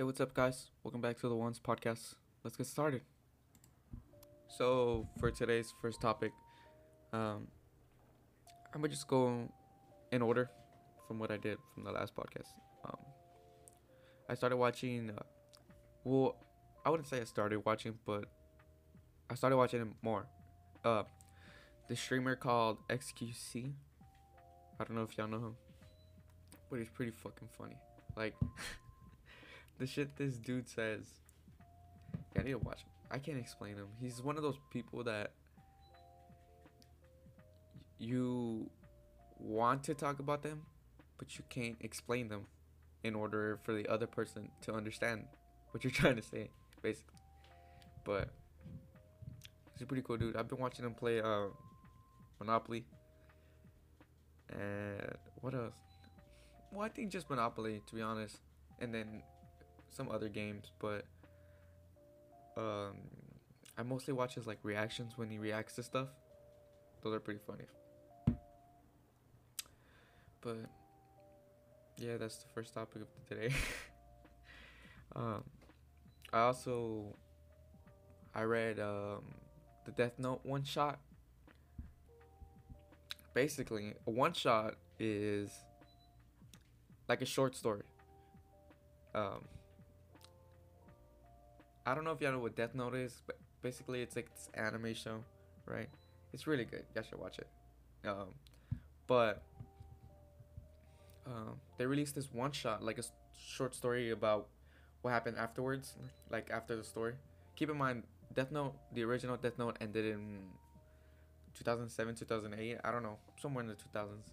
Hey, what's up, guys? Welcome back to the Ones Podcast. Let's get started. So, for today's first topic, um, I'm gonna just go in order from what I did from the last podcast. Um, I started watching. Uh, well, I wouldn't say I started watching, but I started watching it more. Uh, the streamer called XQC. I don't know if y'all know him, but he's pretty fucking funny. Like. the shit this dude says. Yeah, I need to watch. I can't explain him. He's one of those people that you want to talk about them, but you can't explain them in order for the other person to understand what you're trying to say, basically. But he's a pretty cool dude. I've been watching him play uh, Monopoly. And what else? Well, I think just Monopoly, to be honest. And then some other games, but um, I mostly watch his like reactions when he reacts to stuff. Those are pretty funny. But yeah, that's the first topic of today. um, I also I read um, the Death Note one shot. Basically, a one shot is like a short story. Um, I don't know if y'all know what Death Note is, but basically it's like this anime show, right? It's really good. Y'all should watch it. Um, but um, they released this one shot, like a short story about what happened afterwards, like after the story. Keep in mind, Death Note, the original Death Note, ended in 2007, 2008. I don't know, somewhere in the 2000s.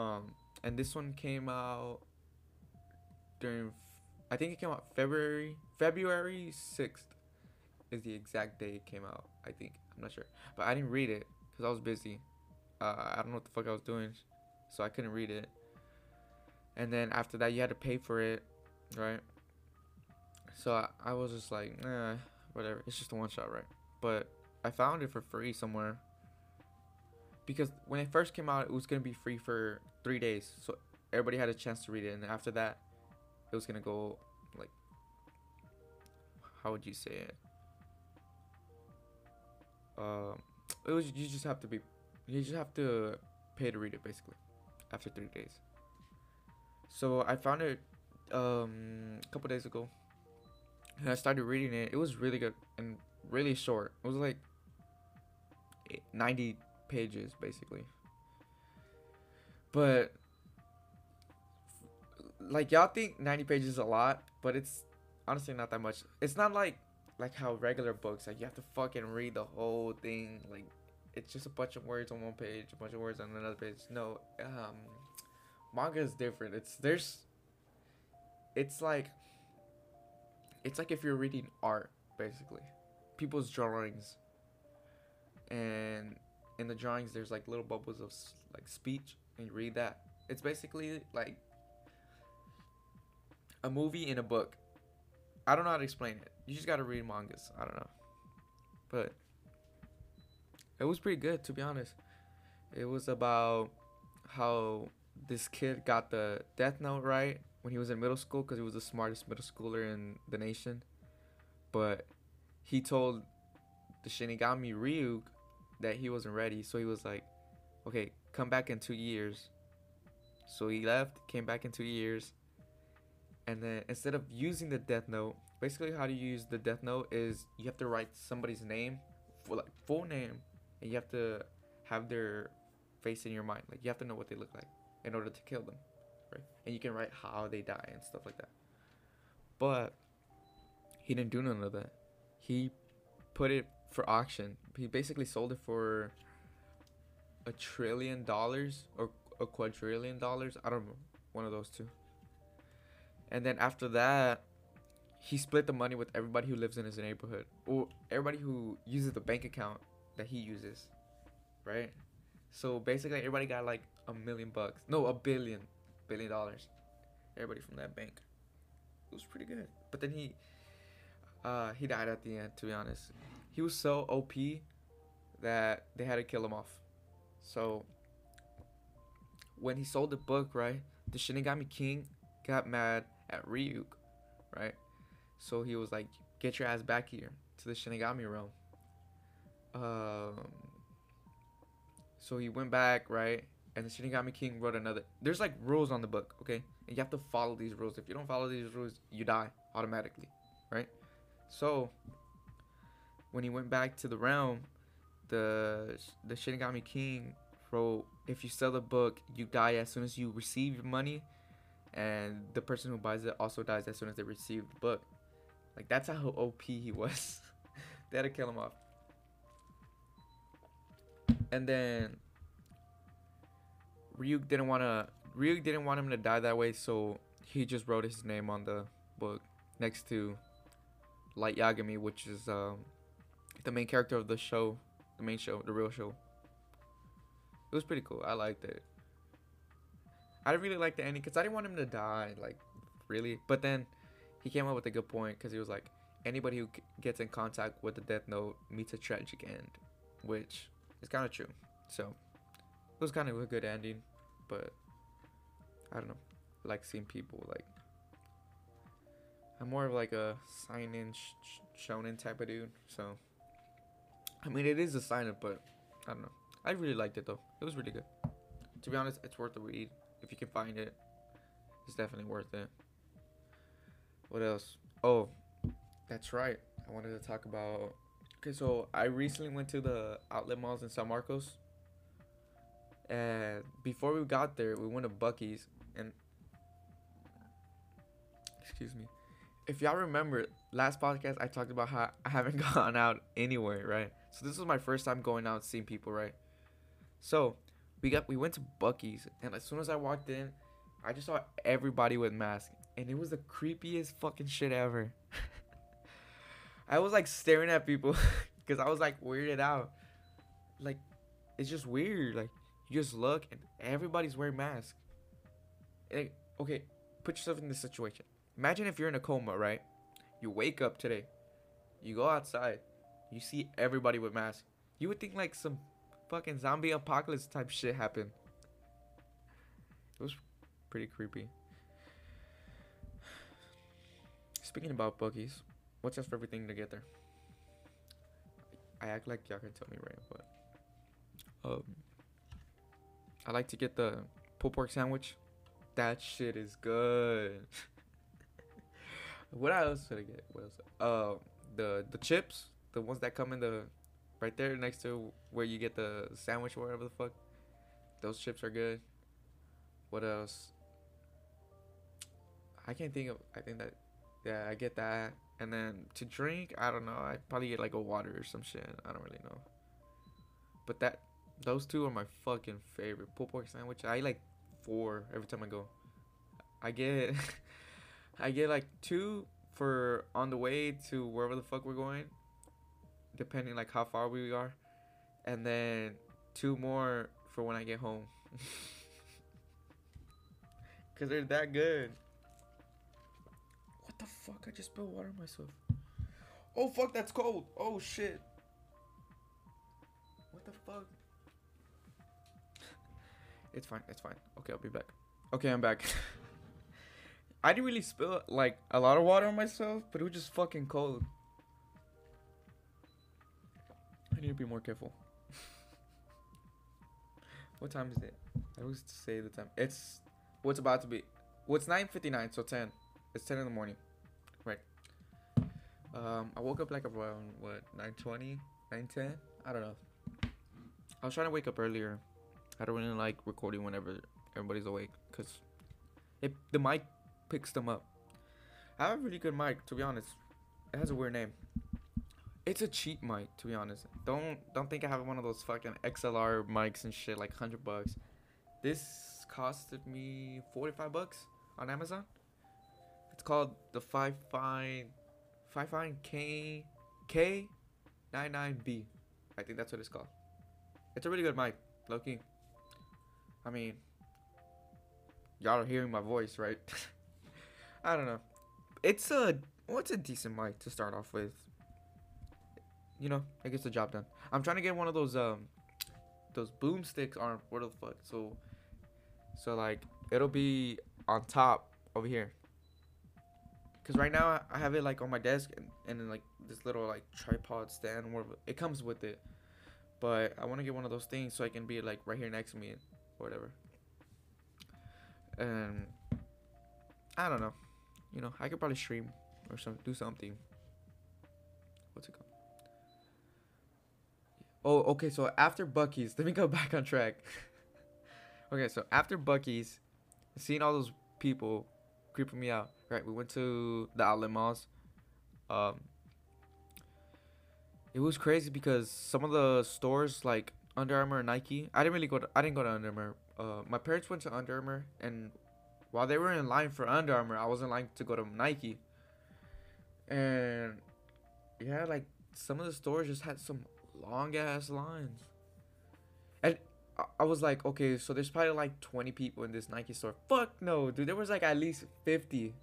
Um, and this one came out during I think it came out February February sixth is the exact day it came out. I think I'm not sure, but I didn't read it because I was busy. Uh, I don't know what the fuck I was doing, so I couldn't read it. And then after that, you had to pay for it, right? So I, I was just like, nah, whatever. It's just a one shot, right? But I found it for free somewhere. Because when it first came out, it was gonna be free for three days, so everybody had a chance to read it. And after that, it was gonna go how would you say it? Um, it was you just have to be you just have to pay to read it basically after three days. So I found it um a couple days ago, and I started reading it. It was really good and really short. It was like 90 pages basically. But like y'all think 90 pages is a lot, but it's honestly not that much. It's not like like how regular books like you have to fucking read the whole thing like it's just a bunch of words on one page, a bunch of words on another page. No, um manga is different. It's there's it's like it's like if you're reading art basically. People's drawings and in the drawings there's like little bubbles of like speech and you read that. It's basically like a movie in a book. I don't know how to explain it. You just gotta read mangas. I don't know, but it was pretty good to be honest. It was about how this kid got the Death Note right when he was in middle school because he was the smartest middle schooler in the nation, but he told the Shinigami Ryuk that he wasn't ready, so he was like, "Okay, come back in two years." So he left, came back in two years, and then instead of using the death note basically how to use the death note is you have to write somebody's name full like full name and you have to have their face in your mind. Like you have to know what they look like in order to kill them right? And you can write how they die and stuff like that. But he didn't do none of that. He put it for auction. He basically sold it for a trillion dollars or a quadrillion dollars. I don't know. One of those two and then after that, he split the money with everybody who lives in his neighborhood, or everybody who uses the bank account that he uses, right? So basically, everybody got like a million bucks. No, a billion, billion dollars. Everybody from that bank. It was pretty good. But then he, uh, he died at the end. To be honest, he was so OP that they had to kill him off. So when he sold the book, right, the Shinigami King got mad at Ryuk right? So he was like, "Get your ass back here to the Shinigami realm." Um. So he went back, right? And the Shinigami King wrote another. There's like rules on the book, okay? And you have to follow these rules. If you don't follow these rules, you die automatically, right? So when he went back to the realm, the the Shinigami King wrote, "If you sell the book, you die as soon as you receive your money, and the person who buys it also dies as soon as they receive the book." Like that's how OP he was. they had to kill him off. And then Ryuk didn't want to. Ryuk didn't want him to die that way, so he just wrote his name on the book next to Light Yagami, which is um, the main character of the show, the main show, the real show. It was pretty cool. I liked it. I really liked the ending because I didn't want him to die, like really. But then he came up with a good point because he was like, anybody who gets in contact with the Death Note meets a tragic end, which is kind of true. So it was kind of a good ending, but I don't know. I like seeing people like. I'm more of like a sign-in sh- sh- shonen type of dude, so. I mean, it is a seinen, but I don't know. I really liked it though. It was really good. To be honest, it's worth the read if you can find it. It's definitely worth it. What else? Oh, that's right. I wanted to talk about. Okay, so I recently went to the outlet malls in San Marcos. And before we got there, we went to Buc-ee's and. Excuse me. If y'all remember, last podcast I talked about how I haven't gone out anywhere, right? So this was my first time going out seeing people, right? So we got we went to Buc-ee's and as soon as I walked in, I just saw everybody with masks and it was the creepiest fucking shit ever. I was like staring at people because I was like weirded out. Like it's just weird. Like you just look and everybody's wearing masks. Like, okay, put yourself in this situation. Imagine if you're in a coma, right? You wake up today, you go outside, you see everybody with masks. You would think like some fucking zombie apocalypse type shit happened. It was pretty creepy. Speaking about Buc-ee's, what's your favorite thing to get there? I act like y'all can tell me right, but um, I like to get the pulled pork sandwich. That shit is good. what else should I get? What else? Uh, the the chips, the ones that come in the right there next to where you get the sandwich or whatever the fuck. Those chips are good. What else? I can't think of. I think that, yeah, I get that. And then to drink, I don't know. I probably get like a water or some shit. I don't really know. But that, those two are my fucking favorite. Pulled pork sandwich. I like four every time I go. I get, I get like two for on the way to wherever the fuck we're going, depending like how far we are, and then two more for when I get home. Cause they're that good. What the fuck? I just spilled water on myself. Oh fuck, that's cold. Oh shit. What the fuck? It's fine. It's fine. Okay, I'll be back. Okay, I'm back. I didn't really spill like a lot of water on myself, but it was just fucking cold. I need to be more careful. what time is it? I always say the time. It's what's about to be. Well, it's 9:59, so 10. It's 10 in the morning. Right. Um, I woke up like around what 9:20, 9:10. I don't know. I was trying to wake up earlier. I don't really like recording whenever everybody's awake, cause it the mic picks them up. I have a really good mic, to be honest. It has a weird name. It's a cheap mic, to be honest. Don't don't think I have one of those fucking XLR mics and shit, like hundred bucks. This costed me forty five bucks on Amazon. It's called the Five Fine Fifine K K 99B. I think that's what it's called. It's a really good mic, low key. I mean, y'all are hearing my voice, right? I don't know. It's a what's a decent mic to start off with. You know, it gets the job done. I'm trying to get one of those um those boomsticks on where the fuck. So so like it'll be on top over here. Cause right now I- have it like on my desk and, and then like this little like tripod stand where it comes with it. But I want to get one of those things so I can be like right here next to me whatever. And I don't know. You know, I could probably stream or some do something. What's it called? Oh, okay. So after Buc-ee's, let me go back on track. okay, so after Buc-ee's, seeing all those people creeping me out. Right, we went to the outlet malls. Um, it was crazy because some of the stores like Under Armour and Nike. I didn't really go. To, I didn't go to Under Armour. Uh, my parents went to Under Armour, and while they were in line for Under Armour, I was in line to go to Nike. And yeah, like some of the stores just had some long ass lines. And I- was like, okay, so there's probably like 20 people in this Nike store. Fuck no, dude. There was like at least 50.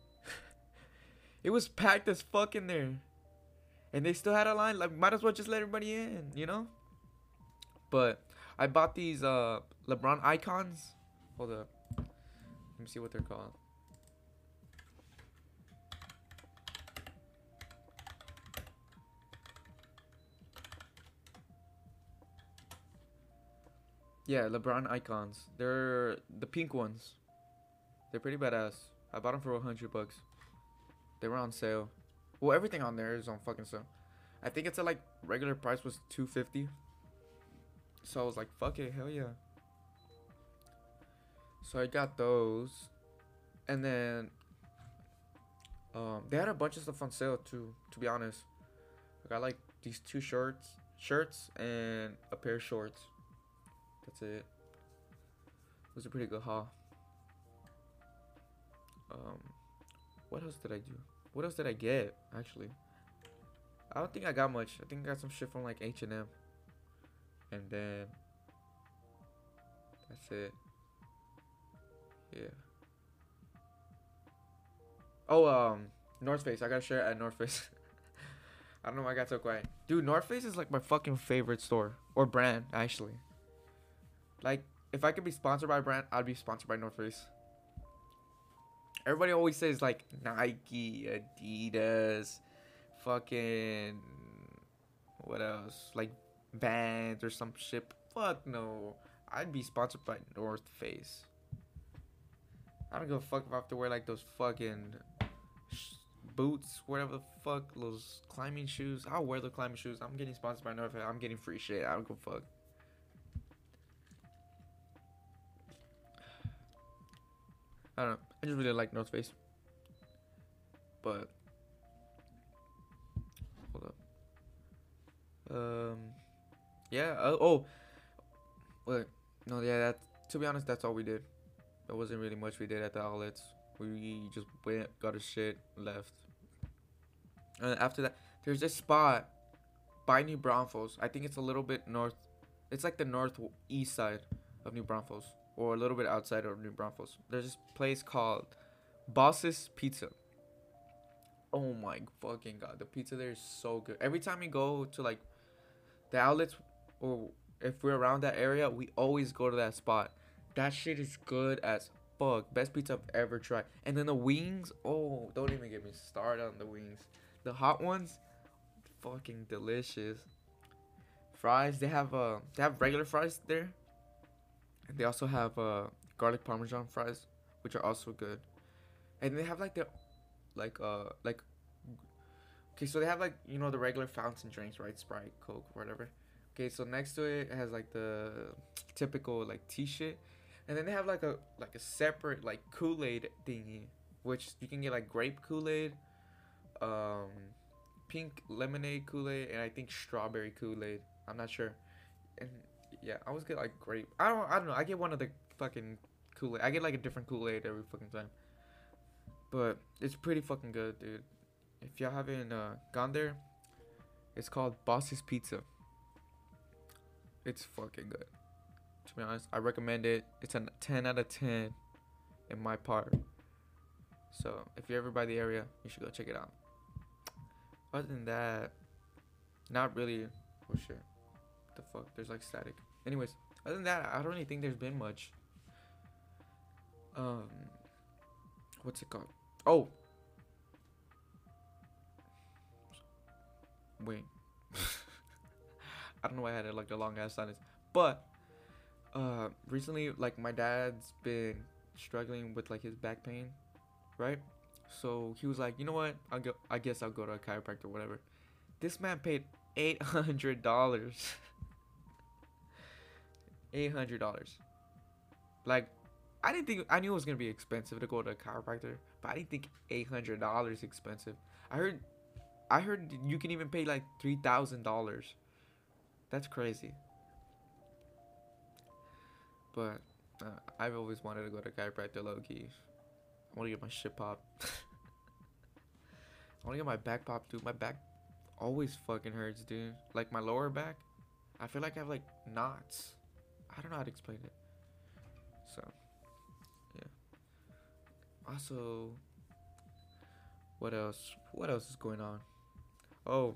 it was packed as fuck in there. And they still had a line. Like, might as well just let everybody in, you know? But I bought these uh LeBron icons. Hold up. Let me see what they're called. Yeah, LeBron icons. They're the pink ones. They're pretty badass. I bought them for 100 bucks. They were on sale. Well, everything on there is on fucking sale. I think it's at like regular price was 250. So I was like, fuck it, hell yeah. So I got those. And then um they had a bunch of stuff on sale too, to be honest. I got like these two shirts, shirts and a pair of shorts. It. It was a pretty good haul. Um, what else did I do? What else did I get? Actually, I don't think I got much. I think I got some shit from like H and M, and then that's it. Yeah. Oh, um, North Face. I got a shirt at North Face. I don't know why I got so quiet. Dude, North Face is like my fucking favorite store or brand, actually. Like, if I could be sponsored by a brand, I'd be sponsored by North Face. Everybody always says like Nike, Adidas, fucking what else? Like Vans or some shit. Fuck no. I'd be sponsored by North Face. I don't give a fuck if I have to wear like those fucking boots, whatever the fuck, those climbing shoes. I'll wear the climbing shoes. I'm getting sponsored by North Face. I'm getting free shit. I don't give a fuck. I don't know. I just really like North Face. But hold up. Um, yeah. Uh, oh, wait. No, yeah. That to be honest, that's all we did. There wasn't really much we did at the outlets. We just went, got a shit, left. And after that, there's this spot by New Braunfels. I think it's a little bit north. It's like the northeast side of New Braunfels or a little bit outside of New Braunfels. There's this place called Boss's Pizza. Oh my fucking god, the pizza there is so good. Every time we go to like the outlets or if we're around that area, we always go to that spot. That shit is good as fuck. Best pizza I've ever tried. And then the wings, oh, don't even get me started on the wings. The hot ones, fucking delicious. Fries, they have uh they have regular fries there. And they also have uh, garlic parmesan fries, which are also good. And they have like the, like uh like. Okay, so they have like you know the regular fountain drinks, right? Sprite, Coke, whatever. Okay, so next to it, it has like the typical like tea shit, and then they have like a like a separate like Kool Aid thingy, which you can get like grape Kool Aid, um, pink lemonade Kool Aid, and I think strawberry Kool Aid. I'm not sure, and yeah, I always get like grape. I don't. I don't know. I get one of the fucking Kool Aid. I get like a different Kool Aid every fucking time. But it's pretty fucking good, dude. If y'all haven't uh, gone there, it's called Boss's Pizza. It's fucking good. To be honest, I recommend it. It's a 10 out of 10 in my part. So if you're ever by the area, you should go check it out. Other than that, not really. Oh shit the fuck? There's like static. Anyways, other than that, I don't really think there's been much. Um, what's it called? Oh, wait. I don't know why I had it like a long ass silence. But uh recently like my dad's been struggling with like his back pain, right? So he was like, you know what? I'll go I guess I'll go to a chiropractor whatever. This man paid eight hundred dollars. eight hundred dollars. Like I didn't think I knew it was gonna be expensive to go to a chiropractor, but I didn't think eight hundred dollars expensive. I heard I heard you can even pay like three thousand dollars. That's crazy. But uh, I've always wanted to go to chiropractor low key. I want to get my shit popped. I want to get my back popped, dude. My back always fucking hurts, dude. Like my lower back. I feel like I have like knots. I don't know how to explain it. So, yeah. Also, what else? What else is going on? Oh,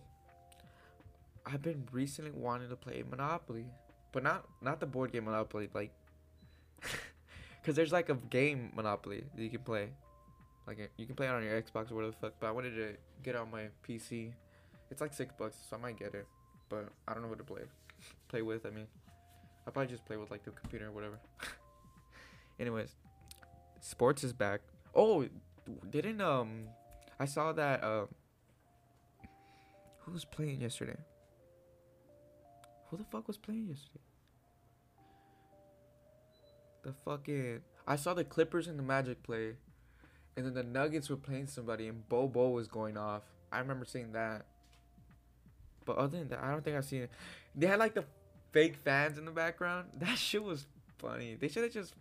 I've been recently wanting to play Monopoly, but not not the board game Monopoly, like, cause there's like a game Monopoly that you can play, like you can play it on your Xbox or whatever the fuck. But I wanted to get on my PC. It's like six bucks, so I might get it, but I don't know who to play, play with. I mean, I'll probably just play with like the computer or whatever. Anyways, sports is back. Oh, didn't um, I saw that um. Who was playing yesterday? Who the fuck was playing yesterday? The fucking I saw the Clippers and the Magic play, and then the Nuggets were playing somebody, and Bol Bol was going off. I remember seeing that. But other than that, I don't think I've seen it. They had like the fake fans in the background. That shit was funny. They should have just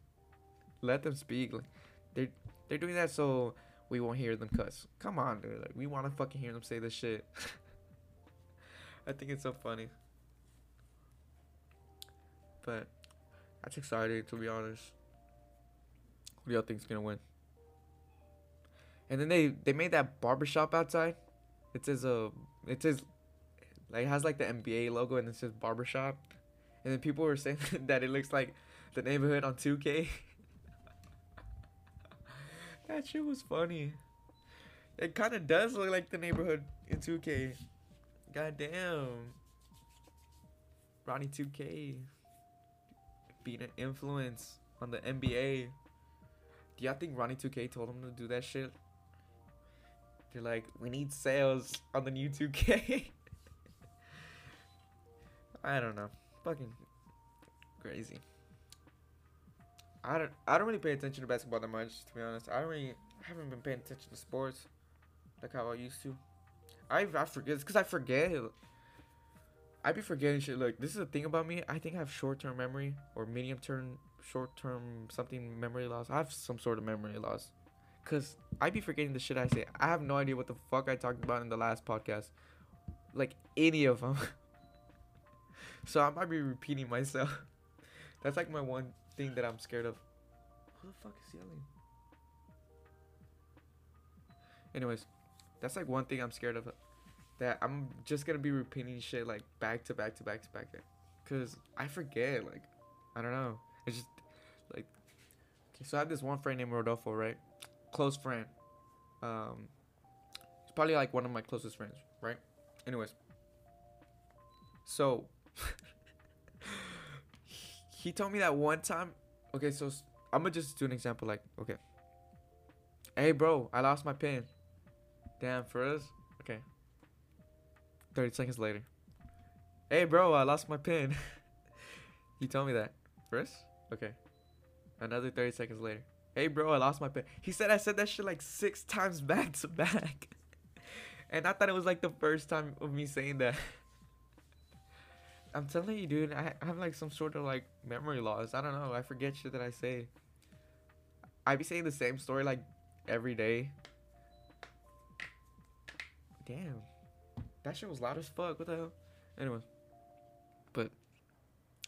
let them speak. Like they're they're doing that so we won't hear them cuss. Come on, dude. Like we want to fucking hear them say this shit. I think it's so funny. But that's exciting to be honest. Who do y'all think's gonna win? And then they they made that barbershop outside. It says uh it says like it has like the NBA logo and it says barbershop. And then people were saying that it looks like the neighborhood on 2K. that shit was funny. It kind of does look like the neighborhood in 2K. God damn. Ronnie 2K being an influence on the NBA. Do y'all think Ronnie 2K told him to do that shit? They're like, we need sales on the new 2K. I don't know. Fucking crazy. I don't I don't really pay attention to basketball that much, to be honest. I don't really I haven't been paying attention to sports like how I used to. I I forget because I forget. I be forgetting shit. Look, this is the thing about me. I think I have short term memory or medium term, short term something memory loss. I have some sort of memory loss, cause I be forgetting the shit I say. I have no idea what the fuck I talked about in the last podcast, like any of them. so I might be repeating myself. That's like my one thing that I'm scared of. Who the fuck is yelling? Anyways, that's like one thing I'm scared of. That I'm just gonna be repeating shit like back to back to back to back. Cause I forget, like, I don't know. It's just like, okay, so I have this one friend named Rodolfo, right? Close friend. Um, he's probably like one of my closest friends, right? Anyways, so he told me that one time. Okay, so I'm gonna just do an example. Like, okay, hey, bro, I lost my pin. Damn, for us. Okay. 30 seconds later. Hey, bro, I lost my pin. he told me that. First? Okay. Another 30 seconds later. Hey, bro, I lost my pin. He said I said that shit like six times back to back. and I thought it was like the first time of me saying that. I'm telling you, dude, I have like some sort of like memory loss. I don't know. I forget shit that I say. I be saying the same story like every day. Damn. That shit was loud as fuck. What the hell? Anyway. But,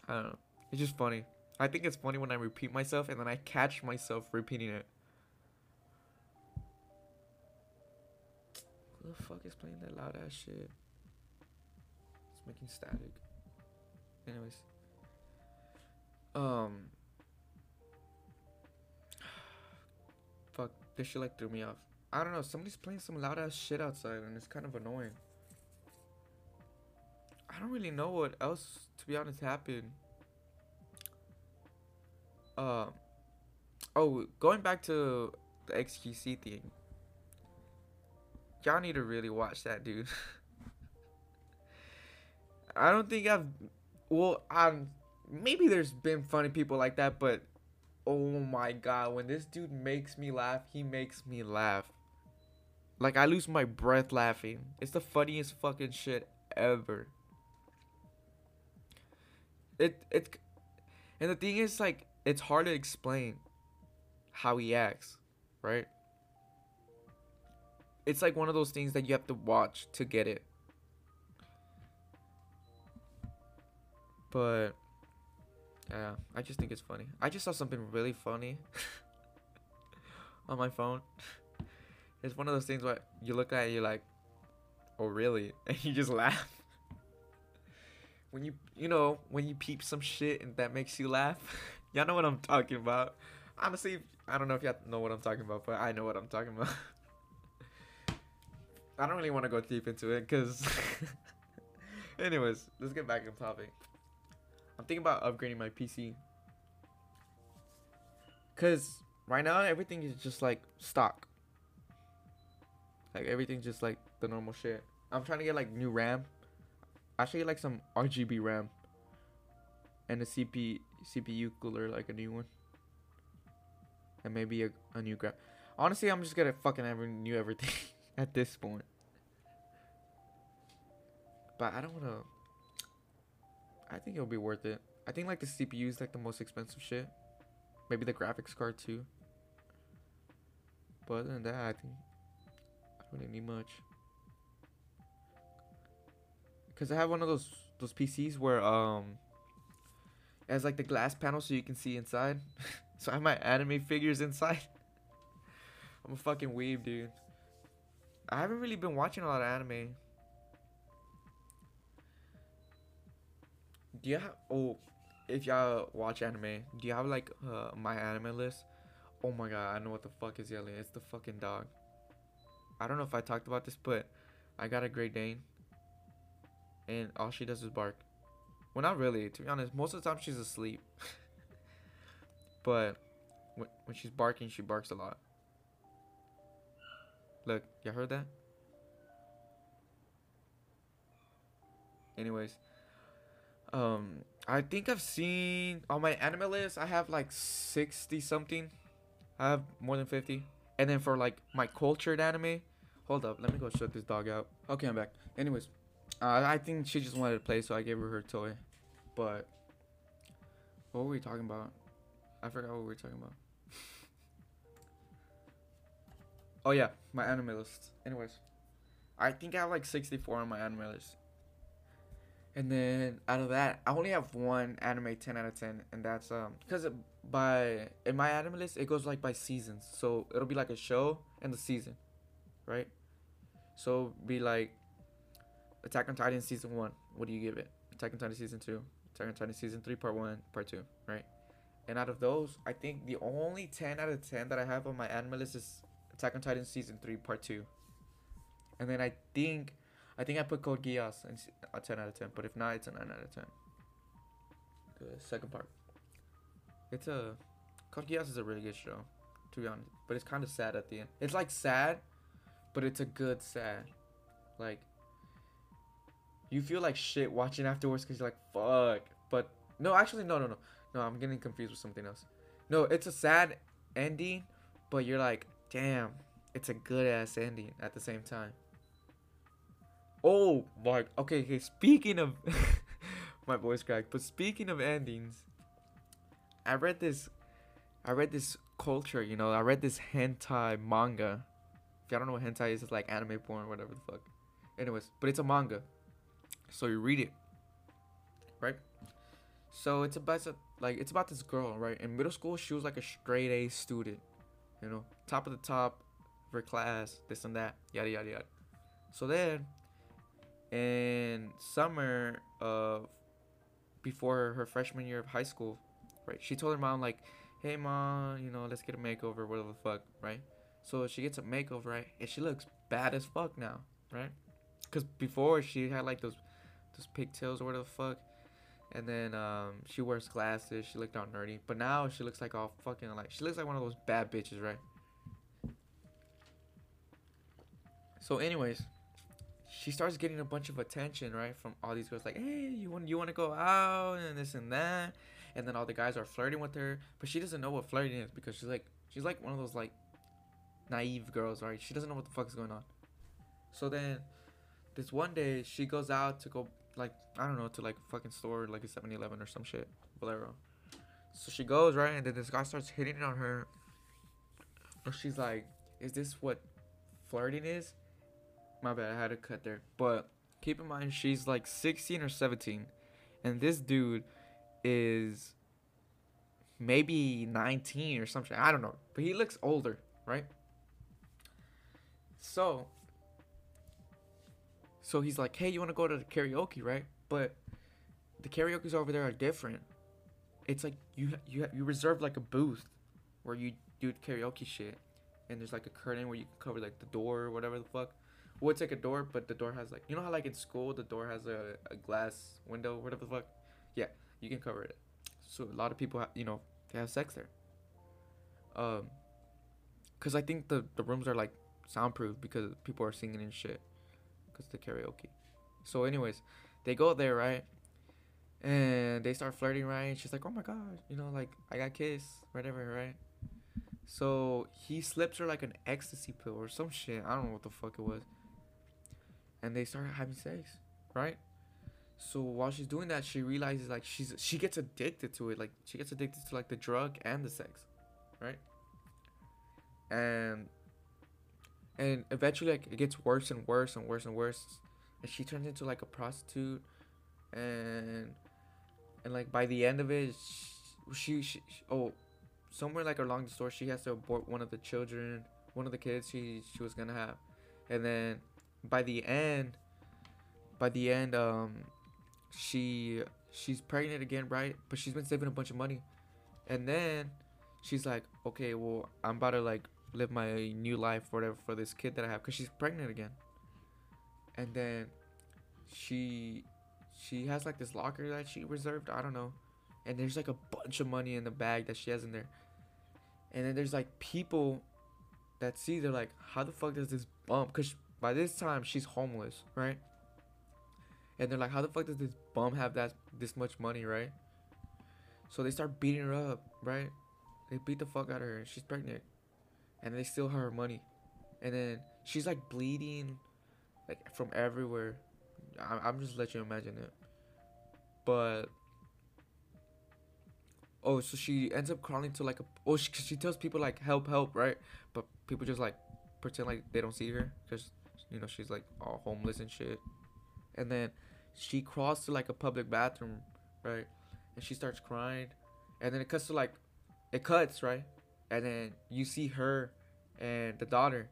I don't know. It's just funny. I think it's funny when I repeat myself and then I catch myself repeating it. Who the fuck is playing that loud ass shit? It's making static. Anyways. Um. Fuck. This shit like threw me off. I don't know. Somebody's playing some loud ass shit outside and it's kind of annoying. I don't really know what else, to be honest, happened. Uh, oh, going back to the XQC thing. Y'all need to really watch that, dude. I don't think I've. Well, I'm. Maybe there's been funny people like that, but oh my god, when this dude makes me laugh, he makes me laugh. Like I lose my breath laughing. It's the funniest fucking shit ever. It it and the thing is like it's hard to explain how he acts, right? It's like one of those things that you have to watch to get it. But yeah, I just think it's funny. I just saw something really funny on my phone. It's one of those things where you look at it, and you're like, "Oh, really?" and you just laugh. when you you know when you peep some shit and that makes you laugh, y'all know what I'm talking about. Honestly, I don't know if y'all know what I'm talking about, but I know what I'm talking about. I don't really want to go deep into it because. Anyways, let's get back on topic. I'm thinking about upgrading my PC. Cause right now everything is just like stock. Like everything's just like the normal shit. I'm trying to get like new RAM. I should get like some RGB RAM. And a CP CPU cooler, like a new one. And maybe a, a new graph. Honestly, I'm just gonna fucking ever new everything at this point. But I don't wanna I think it'll be worth it. I think like the CPU is like the most expensive shit. Maybe the graphics card too. But other than that, I think I don't really need much. Cause I have one of those those PCs where um it has like the glass panel so you can see inside. so I have my anime figures inside. I'm a fucking weeb, dude. I haven't really been watching a lot of anime. Do you have oh if y'all watch anime, do you have like uh, my anime list? Oh my god, I know what the fuck is yelling. It's the fucking dog. I don't know if I talked about this, but I got a Great Dane. And all she does is bark. Well, not really. To be honest, most of the time she's asleep. but when, when she's barking, she barks a lot. Look, you heard that? Anyways, um, I think I've seen on my anime list. I have like sixty something. I have more than fifty. And then for like my cultured anime, hold up, let me go shut this dog out. Okay, I'm back. Anyways, uh, I think she just wanted to play, so I gave her her toy. But what were we talking about? I forgot what we were talking about. oh yeah, my anime list. Anyways, I think I have like 64 on my anime list. And then out of that, I only have one anime 10 out of 10, and that's um because by in my anime list it goes like by seasons, so it'll be like a show and the season, right? So be like Attack on Titan season one. What do you give it? Attack on Titan season two, Attack on Titan season three, part one, part two, right? And out of those, I think the only 10 out of 10 that I have on my anime list is Attack on Titan season three, part two. And then I think I think I put Code Geass in a 10 out of 10, but if not, it's a 9 out of 10. The second part. It's a. Code Geass is a really good show, to be honest. But it's kind of sad at the end. It's like sad, but it's a good sad. Like, you feel like shit watching afterwards because you're like, fuck. But, no, actually, no, no, no. No, I'm getting confused with something else. No, it's a sad ending, but you're like, damn, it's a good ass ending at the same time. Oh my. Okay, okay. Speaking of, my voice cracked. But speaking of endings, I read this. I read this culture. You know, I read this hentai manga. If y'all don't know what hentai is, it's like anime porn, whatever the fuck. Anyways, but it's a manga, so you read it, right? So it's about like it's about this girl, right? In middle school, she was like a straight A student, you know, top of the top of her class, this and that, yada yada yada. So then in summer of before her freshman year of high school, right? She told her mom like, "Hey mom, you know, let's get a makeover, whatever the fuck, right?" So she gets a makeover, right? And she looks bad as fuck now, right? Cuz before she had like those those pigtails or whatever the fuck. And then um, she wears glasses. She looked all nerdy, but now she looks like all fucking like she looks like one of those bad bitches, right? So, anyways, she starts getting a bunch of attention, right, from all these girls. Like, hey, you want you want to go out and this and that, and then all the guys are flirting with her, but she doesn't know what flirting is because she's like she's like one of those like naive girls, right? She doesn't know what the fuck is going on. So then, this one day she goes out to go like I don't know to like a fucking store like a 7-Eleven or some shit, Bolero. So she goes right, and then this guy starts hitting on her. And she's like, "Is this what flirting is?" My bad, I had a cut there. But keep in mind, she's like 16 or 17, and this dude is maybe 19 or something. I don't know, but he looks older, right? So, so he's like, "Hey, you want to go to the karaoke, right?" But the karaoke's over there are different. It's like you you you reserve like a booth where you do karaoke shit, and there's like a curtain where you can cover like the door or whatever the fuck. Well, it's like a door, but the door has like you know how like in school the door has a, a glass window, whatever the fuck. Yeah, you can cover it. So a lot of people, ha- you know, they have sex there. Um, cause I think the the rooms are like soundproof because people are singing and shit, cause the karaoke. So, anyways, they go there right, and they start flirting right. And she's like, "Oh my god, you know, like I got kissed, whatever, right?" So he slips her like an ecstasy pill or some shit. I don't know what the fuck it was. And they start having sex, right? So while she's doing that, she realizes like she's she gets addicted to it. Like she gets addicted to like the drug and the sex, right? And and eventually like it gets worse and worse and worse and worse, and she turns into like a prostitute, and and like by the end of it, she she, she oh somewhere like along the story, she has to abort one of the children, one of the kids she she was gonna have, and then by the end, by the end, um, she she's pregnant again, right? But she's been saving a bunch of money, and then she's like, okay, well, I'm about to like live my new life, whatever, for this kid that I have, cause she's pregnant again, and then she she has like this locker that she reserved, I don't know, and there's like a bunch of money in the bag that she has in there. And then there's like people that see they're like how the fuck does this bump? Because by this time she's homeless right? And they're like how the fuck does this bum have that this much money right? So they start beating her up right? They beat the fuck out of her. She's pregnant. And they steal her money. And then she's like bleeding like from everywhere. I- i'm just let you imagine it. But oh so she ends up crawling to like a oh she, she tells people like help help right? But people just like pretend like they don't see her because you know she's like all homeless and shit. And then she crawls to like a public bathroom right? And she starts crying. And then it cuts to like it cuts right? And then you see her and the daughter.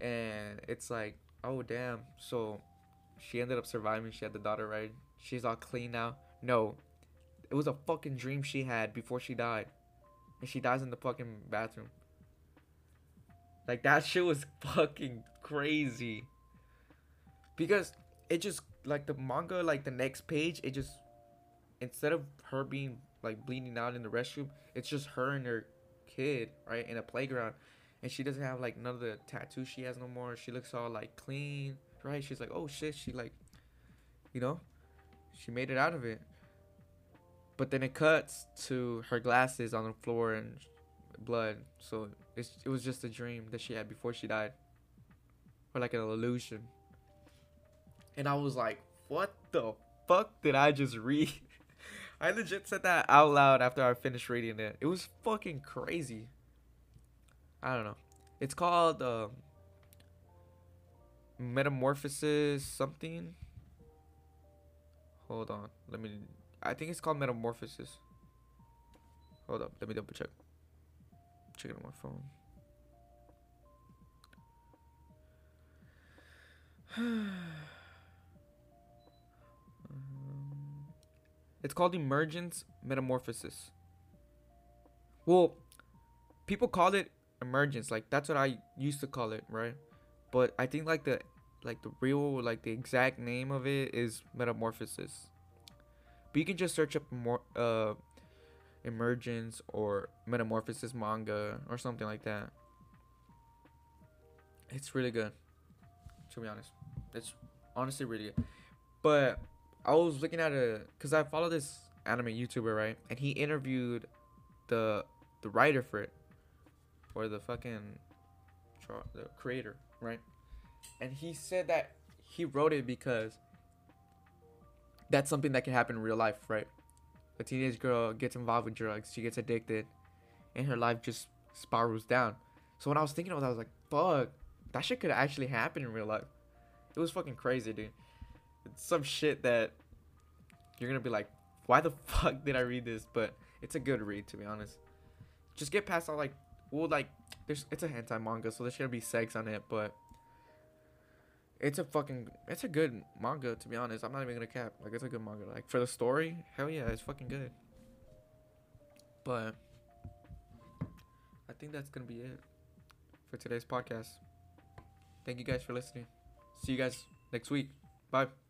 And it's like oh damn. So she ended up surviving. She had the daughter right? She's all clean now. No. It was a fucking dream she had before she died. And she dies in the fucking bathroom. Like that shit was fucking crazy. Because it just like the manga, like the next page, it just instead of her being like bleeding out in the restroom, it's just her and her kid, right, in a playground. And she doesn't have like none of the tattoos she has no more. She looks all like clean, right? She's like, oh shit, she like, you know, she made it out of it. But then it cuts to her glasses on the floor and blood. So it's, it was just a dream that she had before she died. Or like an illusion. And I was like, what the fuck did I just read? I legit said that out loud after I finished reading it. It was fucking crazy. I don't know. It's called um, Metamorphosis something. Hold on. Let me I think it's called Metamorphosis. Hold up, let me double check. Check it on my phone. It's called Emergence Metamorphosis. Well, people call it emergence, like that's what I used to call it, right? But I think like the like the real like the exact name of it is Metamorphosis. But you can just search up more uh Emergence or Metamorphosis manga or something like that. It's really good. To be honest, it's honestly really good. But I was looking at a because I follow this anime YouTuber right, and he interviewed the the writer for it or the fucking the creator right, and he said that he wrote it because that's something that can happen in real life, right? A teenage girl gets involved with drugs, she gets addicted, and her life just spirals down. So when I was thinking of that, I was like, fuck, that shit could actually happen in real life. It was fucking crazy, dude. It's some shit that you're gonna be like, why the fuck did I read this? But it's a good read, to be honest. Just get past all like, well, like, there's it's a hentai manga, so there's gonna be sex on it, but it's a fucking it's a good manga to be honest. I'm not even gonna cap. Like it's a good manga. Like for the story, hell yeah, it's fucking good. But I think that's gonna be it for today's podcast. Thank you guys for listening. See you guys next week. Bye.